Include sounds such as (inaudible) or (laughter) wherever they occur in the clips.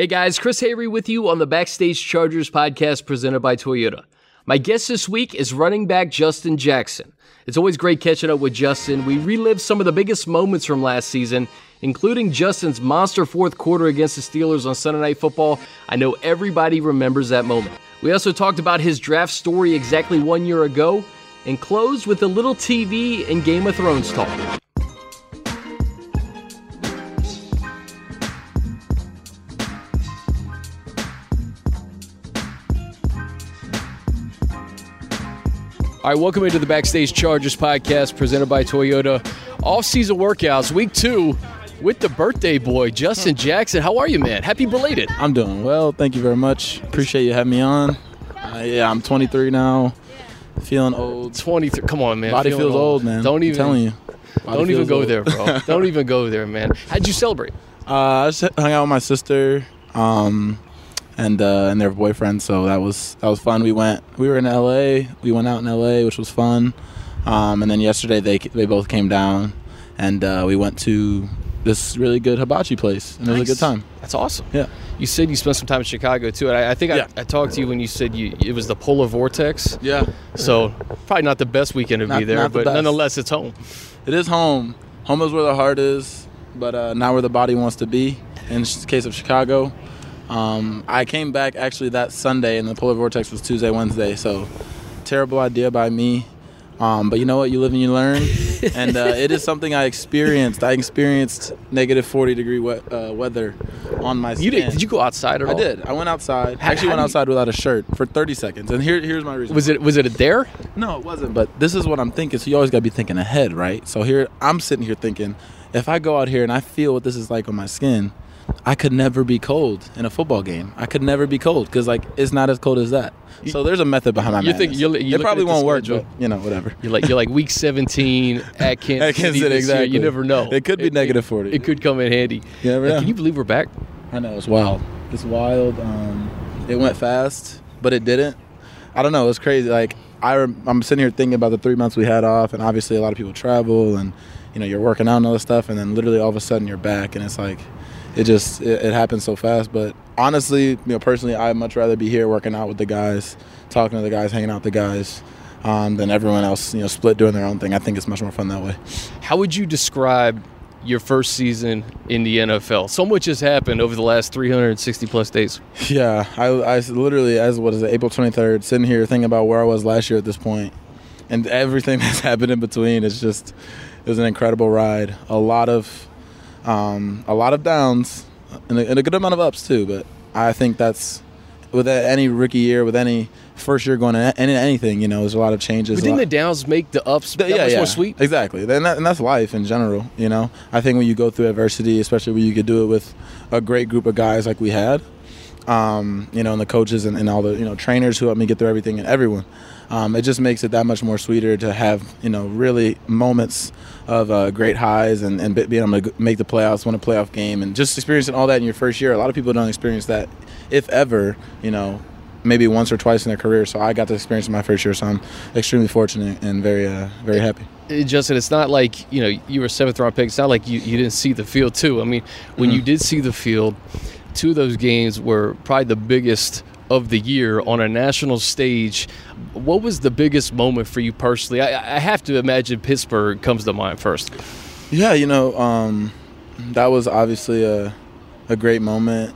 Hey guys, Chris Hayre with you on the Backstage Chargers podcast presented by Toyota. My guest this week is running back Justin Jackson. It's always great catching up with Justin. We relive some of the biggest moments from last season, including Justin's monster fourth quarter against the Steelers on Sunday Night Football. I know everybody remembers that moment. We also talked about his draft story exactly one year ago and closed with a little TV and Game of Thrones talk. All right, welcome into the Backstage Chargers podcast presented by Toyota. Off season workouts, week two, with the birthday boy, Justin Jackson. How are you, man? Happy belated. I'm doing well. Thank you very much. Appreciate you having me on. Uh, yeah, I'm 23 now. Feeling old. 23. Come on, man. Body Feeling feels old, man. Don't even. I'm telling you. Body Don't even go old. there, bro. (laughs) don't even go there, man. How'd you celebrate? Uh, I just hung out with my sister, um, and uh, and their boyfriend. So that was that was fun. We went. We were in L.A. We went out in L.A., which was fun. Um, and then yesterday they they both came down, and uh, we went to this really good hibachi place, and it was a good time. That's awesome. Yeah. You said you spent some time in Chicago too, and I, I think Yeah. I, I talked to you when you said you it was the polar vortex. Yeah. So probably not the best weekend to be there, not the but nonetheless, it's home. It is home. Home is where the heart is, but uh, not where the body wants to be. In the case of Chicago, um, I came back actually that Sunday, and the polar vortex was Tuesday, Wednesday. So terrible idea by me. Um, but you know what? You live and you learn, (laughs) and uh, it is something I experienced. I experienced negative 40 degree we- uh, weather on my skin. You did? Did you go outside at I did. I went outside. How- actually, how went do you- outside without a shirt for 30 seconds. And here, here's my reason. Was it was it a dare? No, it wasn't. But this is what I'm thinking. So you always gotta be thinking ahead, right? So here I'm sitting here thinking, if I go out here and I feel what this is like on my skin, I could never be cold in a football game. I could never be cold because like it's not as cold as that. So there's a method behind my You think- madness. you're- you're it probably looking at the won't work, but you know whatever. You're like you're like week 17 (laughs) at Kansas, At Kansas City. This year. You never know. It could be negative 40. It, could come in handy. You never know. Can you believe we're back? I know it's wild. It's wild. Um, it went fast, but it didn't. I don't know. It's crazy. Like I, I'm sitting here thinking about the three months we had off, and obviously a lot of people travel, and you know you're working out and all this stuff, and then literally all of a sudden you're back, and it's like it just it, it happens so fast. But honestly, you know, personally, I'd much rather be here working out with the guys, talking to the guys, hanging out with the guys. Um, than everyone else, you know, split doing their own thing. I think it's much more fun that way. How would you describe your first season in the NFL? So much has happened over the last 360 plus days. Yeah, I, I literally, as what is it, April 23rd, sitting here thinking about where I was last year at this point, and everything (laughs) that's happened in between. It's just, it was an incredible ride. A lot of, um, a lot of downs, and a, and a good amount of ups too. But I think that's with any rookie year, with any first year going any, anything, you know, there's a lot of changes. But didn't the downs make the ups that much more sweet? Exactly, and, that, and that's life in general. You know, I think when you go through adversity, especially when you could do it with a great group of guys like we had, um, you know, and the coaches and, and all the you know trainers who helped me get through everything and everyone, um, it just makes it that much more sweeter to have you know really moments of uh, great highs and, and being able to make the playoffs, win a playoff game, and just experiencing all that in your first year. A lot of people don't experience that, if ever, you know. Maybe once or twice in their career, so I got to experience in my first year. So I'm extremely fortunate and very, uh, very happy. Justin, it's not like you know you were seventh round pick. It's not like you, you didn't see the field too. I mean, when Mm-hmm. you did see the field, two of those games were probably the biggest of the year on a national stage. What was the biggest moment for you personally? I, I have to imagine Pittsburgh comes to mind first. Yeah, you know, um, that was obviously a, a great moment,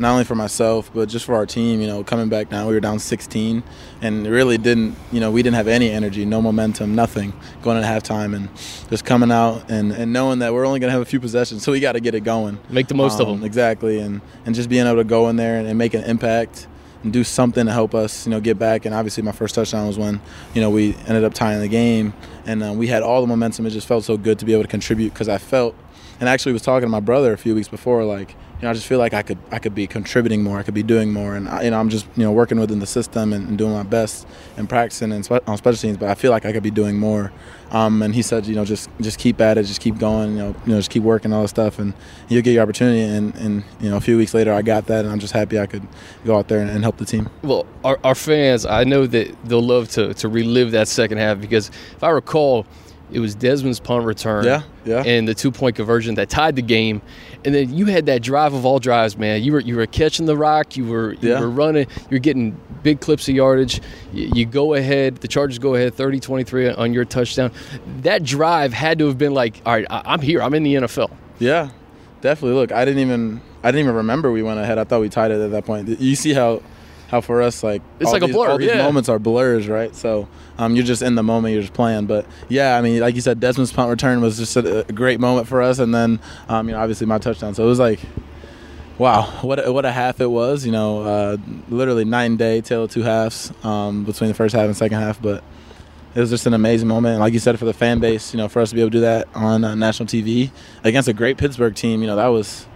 not only for myself, but just for our team. You know, coming back down, we were down 16 and it really didn't, you know, we didn't have any energy, no momentum, nothing going into halftime. And just coming out and, and knowing that we're only going to have a few possessions, so we got to get it going. Make the most of Um, them. Exactly. And, and just being able to go in there and, and make an impact and do something to help us, you know, get back. And obviously, my first touchdown was when, you know, we ended up tying the game, and uh, we had all the momentum. It just felt so good to be able to contribute because I felt, and I actually was talking to my brother a few weeks before, like, you know, I just feel like I could, I could be contributing more. I could be doing more, and I, you know, I'm just, you know, working within the system and, and doing my best and practicing and spe- on special teams. But I feel like I could be doing more. Um, and he said, you know, just, just keep at it, just keep going, you know, you know, just keep working all this stuff, and you'll get your opportunity. And, and you know, a few weeks later, I got that, and I'm just happy I could go out there and, and help the team. Well, our, our fans, I know that they'll love to, to relive that second half because if I recall, It was Desmond's punt return. Yeah, yeah. And the two point conversion that tied the game. And then you had that drive of all drives, man. You were you were catching the rock. You were you Yeah. were running. You're getting big clips of yardage. You, you go ahead. The Chargers go ahead 30-23 on your touchdown. That drive had to have been like, all right, I, I'm here. I'm in the NFL. Yeah, definitely. Look, I didn't even I didn't even remember we went ahead. I thought we tied it at that point. You see how how for us like It's all like a blur, All these yeah. moments are blurs, right? So um, you're just in the moment. You're just playing. But yeah, I mean, like you said, Desmond's punt return was just a, a great moment for us, and then um, you know obviously my touchdown. So it was like. Wow, what a, what a half it was! You know, uh, literally nine day, tale of two halves um, between the first half and second half. But it was just an amazing moment. And like you said, for the fan base, you know, for us to be able to do that on uh, national TV against a great Pittsburgh team, you know, that was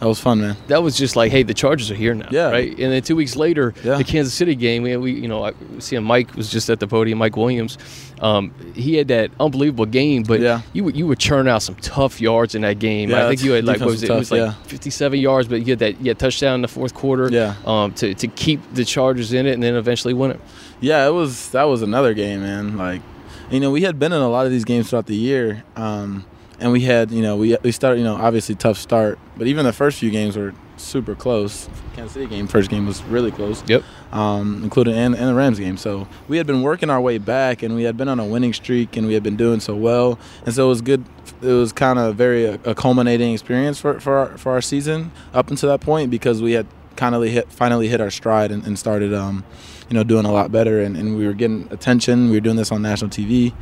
that was fun, man. that was just like, hey, the Chargers are here now, Yeah. right? And then two weeks later, Yeah. the Kansas City game, we, we you know, I see Mike was just at the podium, Mike Williams. Um, he had that unbelievable game, but Yeah. you would you would churn out some tough yards in that game. Yeah, I think you had like what was it? defense it was tough, like 57 yards, but you had that you had touchdown in the fourth quarter. Yeah. Um, to to keep the Chargers in it and then eventually win it. Yeah, it was that was another game, man. Like, you know, we had been in a lot of these games throughout the year, um, and we had, you know, we we started, you know, obviously tough start, but even the first few games were super close. Kansas City game, first game was really close. Yep. um, including and, and the Rams game. So we had been working our way back, and we had been on a winning streak, and we had been doing so well, and so it was good. It was kind of very a, a culminating experience for for our, for our season up until that point because we had kind of hit finally hit our stride and, and started, um, you know, doing a lot better, and, and we were getting attention. We were doing this on national TV,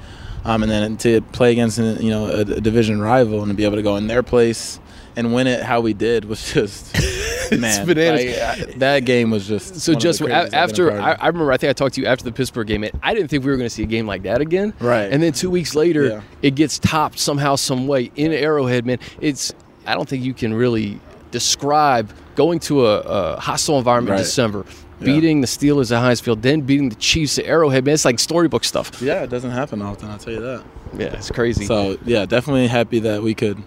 um, and then to play against you know a, a division rival and to be able to go in their place and win it how we did was (laughs) just (laughs) man bananas. like, I- that game was just So one of the just craziest I've been a after I. I remember I think I talked to you after the Pittsburgh game. And I didn't think we were going to see a game like that again. Right. And then two weeks later, Yeah. it gets topped somehow, some way in Arrowhead. Man, it's I don't think you can really describe going to a, a hostile environment in Right. December, Yeah. beating the Steelers at Heinz Field, then beating the Chiefs at Arrowhead. Man, it's like storybook stuff. Yeah, it doesn't happen often. I'll tell you that. Yeah, it's crazy. So yeah, definitely happy that we could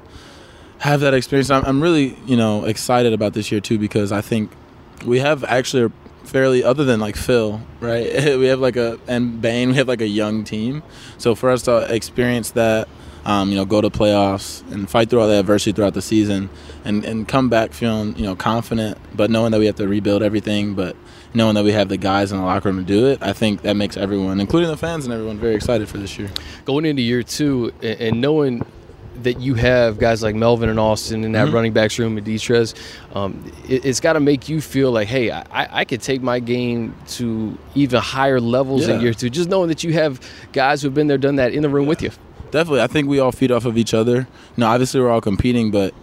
have that experience. I'm, I'm really you know excited about this year too because I think we have actually a fairly other than like Phil, right? (laughs) we have like a and Bain, we have like a young team. So for us to experience that. Um, you know, go to playoffs and fight through all the adversity throughout the season, and, and come back feeling you know confident, but knowing that we have to rebuild everything, but knowing that we have the guys in the locker room to do it, I think that makes everyone, including the fans and everyone, very excited for this year. going into year two and, and knowing that you have guys like Melvin and Austin in that Mhm. running backs room with Detrez, um, it, it's got to make you feel like, hey, I, I could take my game to even higher levels in Yeah. year two. Just knowing that you have guys who've been there, done that in the room with you. Definitely, I think we all feed off of each other. Know, obviously we're all competing, but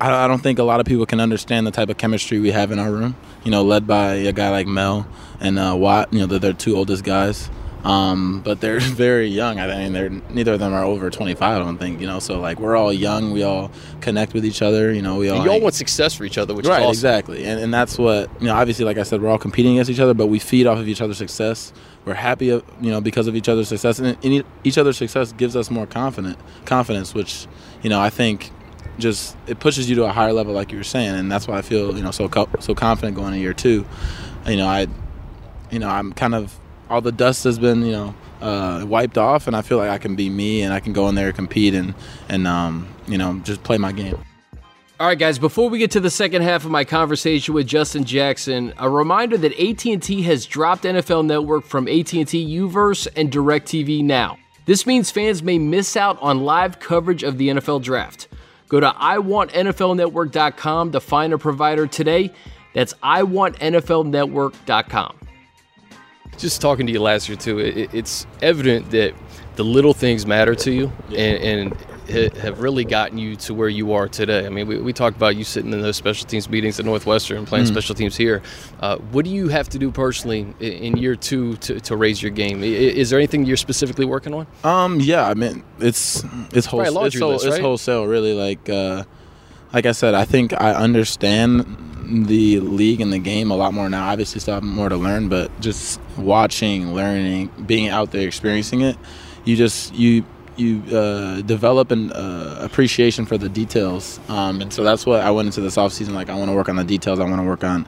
I, I don't think a lot of people can understand the type of chemistry we have in our room. You know, led by a guy like Mel and uh, Watt. You know, they're, they're two oldest guys, um, but they're (laughs) very young. I mean, they're neither of them are over 25. I don't think. You know, so like we're all young. We all connect with each other. You know, we all And you all want success for each other, which right, is awesome. exactly, and and that's what you know. Obviously, like I said, we're all competing against each other, but we feed off of each other's success. We're happy, of, you know, because of each other's success, and each other's success gives us more confident confidence, which you know I think just it pushes you to a higher level, like you were saying, and that's why I feel you know so co- so confident going into year two. You know, I, you know, I'm kind of all the dust has been you know uh, wiped off, and I feel like I can be me, and I can go in there and compete, and and um, you know just play my game. All right, guys. Before we get to the second half of my conversation with Justin Jackson, a reminder that AT&T has dropped NFL Network from AT&T UVerse and DirecTV Now. This means fans may miss out on live coverage of the NFL Draft. Go to iwantnflnetwork.com to find a provider today. That's iwantnflnetwork.com. Just talking to you last year too, it, it's evident that the little things matter to you, and, and have really gotten you to where you are today. I mean, we, we talked about you sitting in those special teams meetings at Northwestern playing special teams here. Uh, what do you have to do personally in year two to, to raise your game? Is there anything you're specifically working on? Um, yeah, I mean, it's it's wholesale. laundry It's, whole- list, it's wholesale, really. Like, uh, like I said, I think I understand the league and the game a lot more now. Obviously, still have more to learn, but just watching, learning, being out there, experiencing it, you just you you uh, develop an uh, appreciation for the details, um, and so that's what I went into this off season. Like I want to work on the details. I want to work on,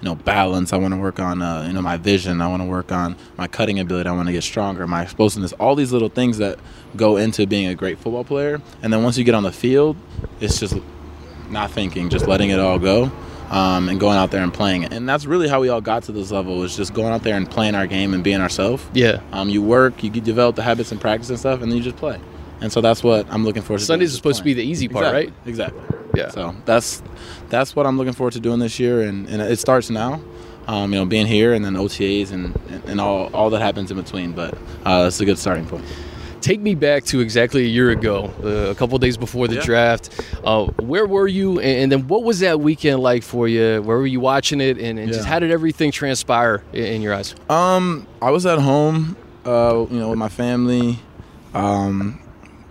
you know, balance. I want to work on, uh, you know, my vision. I want to work on my cutting ability. I want to get stronger. My explosiveness. All these little things that go into being a great football player. And then once you get on the field, it's just not thinking, just letting it all go. Um, and going out there and playing it. And that's really how we all got to this level was just going out there and playing our game and being ourselves. Yeah. Um, you work, you develop the habits and practice and stuff, and then you just play. And so that's what I'm looking forward to. Sundays is supposed to be the easy part, exactly. right? Exactly. Yeah. So that's that's what I'm looking forward to doing this year, and, and it starts now. Um, you know, being here and then OTAs and, and, all all that happens in between. But uh, that's a good starting point. Take me back to exactly a year ago, uh, a couple days before the Yeah. draft. Uh, where were you, and, and then what was that weekend like for you? Where were you watching it, and, and just how did everything transpire in, in your eyes? Um, I was at home, uh, you know, with my family. Um,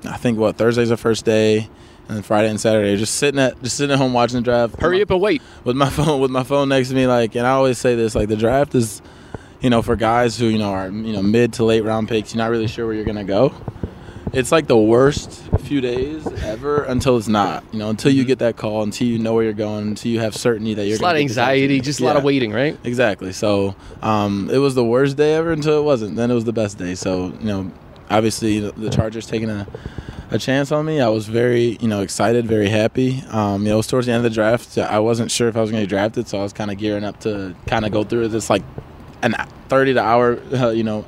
I think what Thursday's the first day, and then Friday and Saturday, just sitting at just sitting at home watching the draft. Hurry up and wait. with my (laughs) phone with my phone next to me like and I always say this like the draft is you know for guys who you know are you know mid to late round picks you're not really sure where you're going to go it's like the worst few days ever until it's not you know until you get that call until you know where you're going until you have certainty that you're Just a lot of gonna get the top anxiety, just a lot of waiting, right? Exactly. So um, it was the worst day ever until it wasn't. Then it was the best day. So you know, obviously the, Chargers taking a, a chance on me. I was very you know excited, very happy. Um, you know, it was towards the end of the draft. I wasn't sure if I was going to get drafted, so I was kind of gearing up to kind of go through this like an thirty to hour uh, you know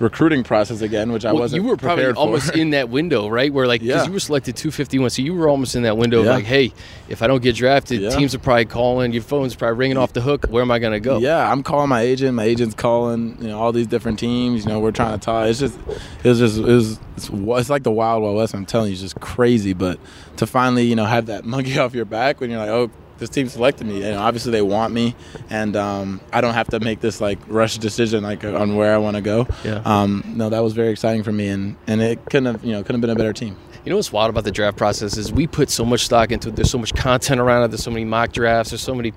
recruiting process again, which I Well, wasn't. you were probably almost in that window, right? Where like, because Yeah. you were selected 251, so you were almost in that window of like, hey, if I don't get drafted, Yeah. teams are probably calling, your phone's probably ringing off the hook. Where am I going to go? Yeah, I'm calling my agent. My agent's calling. You know, all these different teams. You know, we're trying to talk. It's just, it was just, it was, it's, it's like the wild, wild west. I'm telling you, it's just crazy. But to finally, you know, have that (laughs) monkey off your back when you're like, oh, this team selected me. And obviously they want me, and um, I don't have to make this like rush decision like on where I want to go. Yeah. Um, no, that was very exciting for me, and and it couldn't have, you know, couldn't have been a better team. You know what's wild about the draft process is we put so much stock into it. There's so much content around it. There's so many mock drafts. There's so many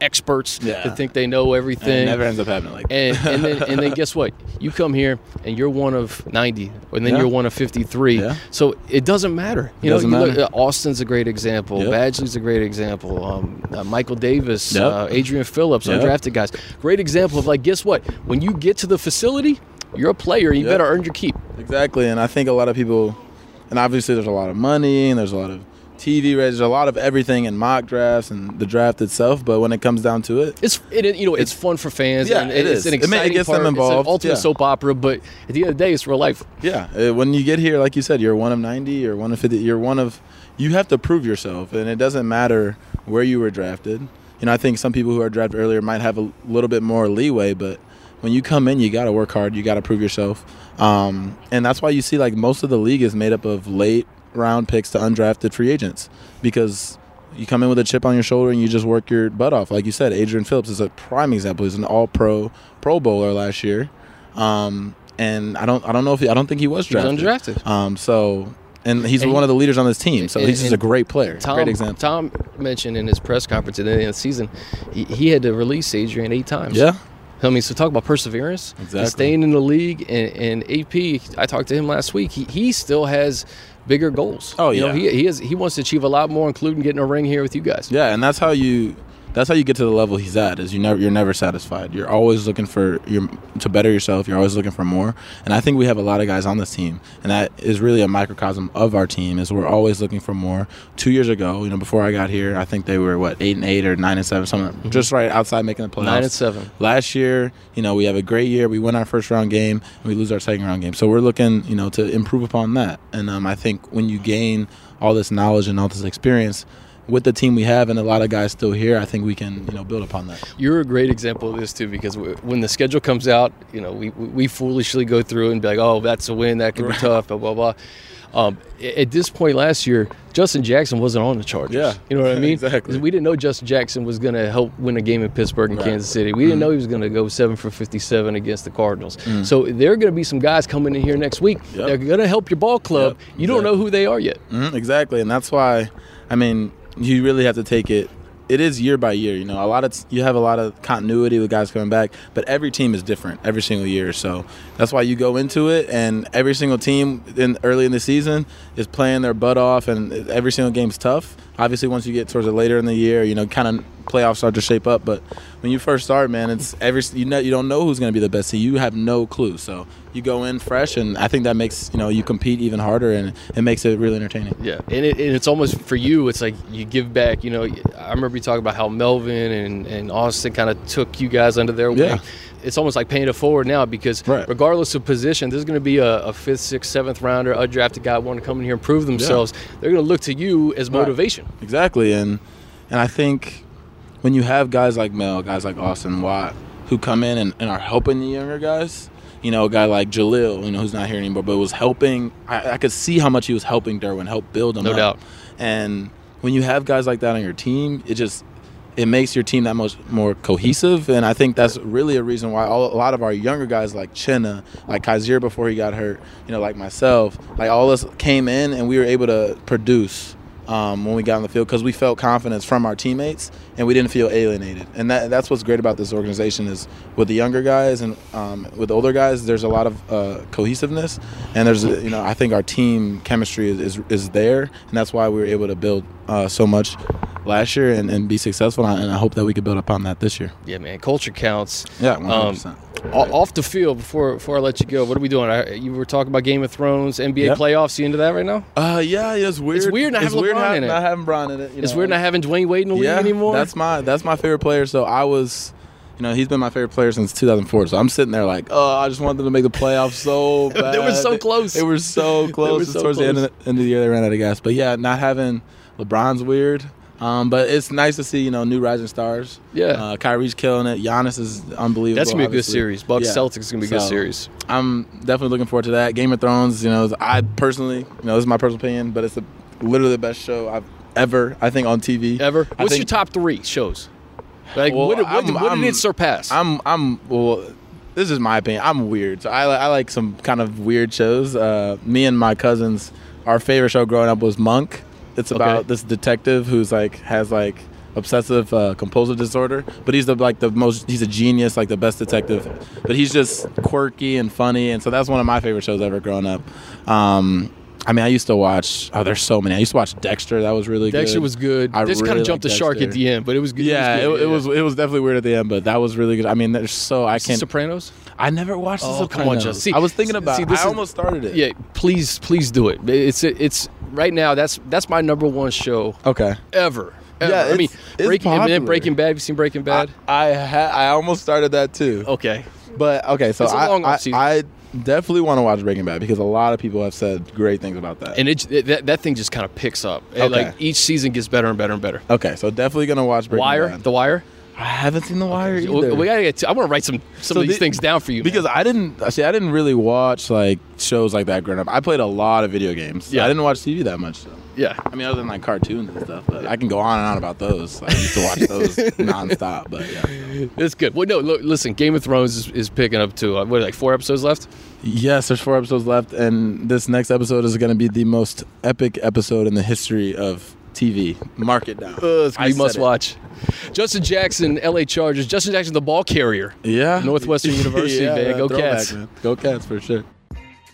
experts Yeah. that think they know And everything. it never ends up happening like that. and and then and then (laughs) guess what? You come here and you're one of 90, and then Yeah. you're one of 53. Yeah. So it doesn't matter. You know, Doesn't you look, matter. uh, Austin's a great example. Yep. Badgley's a great example. Um, uh, Michael Davis, Yep. uh, Adrian Phillips, Yep. undrafted guys. Great example of like, guess what? When you get to the facility, you're a player. You Yep. better earn your keep. Exactly, and I think a lot of people, and obviously there's a lot of money and there's a lot of TV rates, there's a lot of everything in mock drafts and the draft itself. But when it comes down to it, It's it, you know it's, fun for fans. Yeah, and it it's is. an It ma- it exciting gets them part. It's involved, an ultimate yeah. soap opera, but at the end of the day, it's real life. yeah, when you get here, like you said, you're one of 90, you're one of 50, you're one of, you have to prove yourself, and it doesn't matter where you were drafted. You know, I think some people who are drafted earlier might have a little bit more leeway, but when you come in, you got to work hard, you got to prove yourself, um, and that's why you see like most of the league is made up of late round picks to undrafted free agents because you come in with a chip on your shoulder and you just work your butt off. Like you said, Adrian Phillips is a prime example. He's an All Pro Pro Bowler last year, um, and I don't I don't know if he, I don't think he was He was drafted. undrafted. Um, so and he's And one of the leaders on this team. So and- he's just a great player, Tom, great example. Tom mentioned in his press conference at the end of the season, he, he had to release Adrian eight times. yeah, I mean, so talk about perseverance. and Exactly. Staying in the league and, and AP, I talked to him last week. He, he still has bigger goals. Oh, you know, yeah. he, he he wants to achieve a lot more, including getting a ring here with you guys. yeah, and that's how you that's how you get to the level he's at. Is you never you're never satisfied. You're always looking for your to better yourself. You're always looking for more. And I think we have a lot of guys on this team, and that is really a microcosm of our team. Is we're always looking for more. Two years ago, you know, before I got here, I think they were what eight and eight or nine and seven, something just right outside making the playoffs. Mm-hmm. Nine and seven. Last year, you know, we have a great year. We win our first round game, and we lose our second round game. So we're looking, you know, to improve upon that. And um, I think when you gain all this knowledge and all this experience with the team we have, and a lot of guys still here, I think we can, you know, build upon that. You're a great example of this too, because when the schedule comes out, you know, we, we foolishly go through and be like, oh, that's a win, that could be tough, blah blah blah. Um, at this point last year, Justin Jackson wasn't on the Chargers. Yeah. you know what I mean? (laughs) Exactly. We didn't know Justin Jackson was going to help win a game in Pittsburgh and Right. Mm-hmm. Kansas City. We didn't know he was going to go seven for fifty-seven against the Cardinals. Mm. So there are going to be some guys coming in here next week. Yep. They're going to help your ball club. Yep, You don't know who they are yet. hmm exactly, and that's why, I mean, you really have to take it it is year by year. You know, a lot of you have a lot of continuity with guys coming back, but every team is different every single year. So that's why you go into it, and every single team in early in the season is playing their butt off, and every single game's tough. Obviously, once you get towards it later in the year, you know, kind of playoffs start to shape up. But when you first start, man, it's every you know you don't know who's going to be the best. So you have no clue. So you go in fresh, and I think that makes you know you compete even harder, and it makes it really entertaining. Yeah, and, it, and it's almost for you. It's like you give back. You know, I remember you talking about how Melvin and, and Austin kind of took you guys under their wing. Yeah. It's almost like paying it forward now because Right. regardless of position, there's going to be a, a fifth, sixth, seventh rounder, undrafted guy want to come in here and prove themselves. They're going to look to you as Right. motivation. Exactly, and and I think when you have guys like Mel, guys like Austin Watt, who come in and, and are helping the younger guys, you know, a guy like Jahleel, you know, who's not here anymore, but was helping. I, I could see how much he was helping Derwin, help build him No up. doubt. And when you have guys like that on your team, it just it makes your team that much more cohesive, and I think that's really a reason why all, a lot of our younger guys like Chinna, like Kyzir before he got hurt, you know, like myself, like all us came in and we were able to produce um, when we got on the field because we felt confidence from our teammates and we didn't feel alienated. And that, that's what's great about this organization is with the younger guys and um, with older guys, there's a lot of uh, cohesiveness, and there's you know I think our team chemistry is, is, is there, and that's why we were able to build uh, so much last year and, and be successful. And I hope that we could build upon that this year. Yeah, man, culture counts. Yeah, Um, 100%. o- off the field, before before I let you go, what are we doing? I, you were talking about Game of Thrones, NBA Yep. playoffs. You into that right now? Uh, yeah, it's weird. It's weird not having weird LeBron in it. not having Bron in it. you It's know. weird not having Dwyane Wade in the league anymore. That's my that's my favorite player. So I was, you know, he's been my favorite player since 2004. So I'm sitting there like, oh, I just want them to make the playoffs so bad. (laughs) They were so close. They were so (laughs) close. were so towards the end of the, end of the year, they ran out of gas. But yeah, not having LeBron's weird. Um, but it's nice to see you know new rising stars. Yeah. uh, Kyrie's killing it. Giannis is unbelievable. That's gonna be a good series. Bucks Yeah. Celtics is gonna be a good So, series. I'm definitely looking forward to that. Game of Thrones, you know, I personally, you know, this is my personal opinion, but it's the, literally the best show I've ever, I think, on TV. Ever? I What's your top three shows? Like, Well, what, what, I'm- what did it surpass? I'm, I'm, well, this is my opinion. I'm weird, so I, I like some kind of weird shows. Uh, me and my cousins, our favorite show growing up was Monk. It's about Okay. this detective who's like has like obsessive uh, compulsive disorder, but he's the like the most. He's a genius, like the best detective. But he's just quirky and funny, and so that's one of my favorite shows ever growing up. Um, I mean, I used to watch. Oh, there's so many. I used to watch Dexter. That was really good. Dexter was good. I Just kind of jumped the shark at the end, but it was good. Yeah, it was, it, good. it was it was definitely weird at the end, but that was really good. I mean, there's so I can't. Sopranos. I never watched The Oh, Sopranos. come on, Justin. See- I was thinking about. see, this I is- almost started it. Yeah, please, please do it. It's it's right now. That's that's my number one show Okay. ever. ever. Yeah, I mean, Breaking then popular. Breaking Bad. Have you seen Breaking Bad? I I, ha- I almost started that too. okay. But okay, so I, I. I definitely want to watch Breaking Bad because a lot of people have said great things about that. And it, it- that, that thing just kind of picks up. And, Okay. Like each season gets better and better and better. okay, so definitely gonna watch Breaking Wire, Bad. The Wire. I haven't seen The Wire We, either. we gotta get to, I want to write some some So of these the- things down for you man. because I didn't see. I didn't really watch like shows like that growing up. I played a lot of video games. Yeah. I didn't watch TV that much. So. yeah. I mean, other than like cartoons and stuff, but I can go on and on about those. I used to watch those (laughs) nonstop, but yeah. It's good. Well, no, look, listen. Game of Thrones is, is picking up too. Uh, What, like four episodes left? Yes, there's four episodes left, and this next episode is going to be the most epic episode in the history of TV. Mark it down. Uh, I must it. watch. Justin Jackson, L.A. Chargers. Justin Jackson, the ball carrier. Yeah, Northwestern (laughs) University, Yeah, man. Go Cats. man. Go Cats for sure.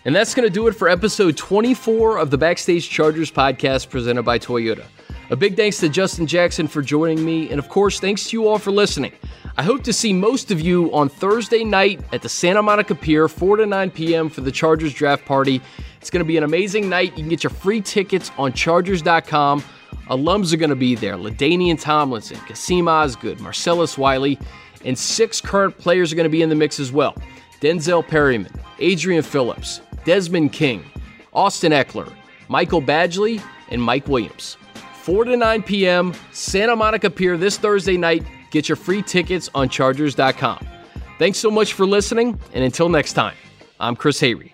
And that's going to do it for episode 24 of the Backstage Chargers podcast presented by Toyota. A big thanks to Justin Jackson for joining me, and of course, thanks to you all for listening. I hope to see most of you on Thursday night at the Santa Monica Pier, 4 to 9 p.m. for the Chargers draft party. It's going to be an amazing night. You can get your free tickets on Chargers.com. Alums are going to be there LaDainian Tomlinson, Kassim Osgood, Marcellus Wiley, and six current players are going to be in the mix as well. Denzel Perryman, Adrian Phillips, Desmond King, Austin Ekeler, Michael Badgley, and Mike Williams. 4 to 9 p.m., Santa Monica Pier this Thursday night. Get your free tickets on Chargers.com. Thanks so much for listening, and until next time, I'm Chris Hayre.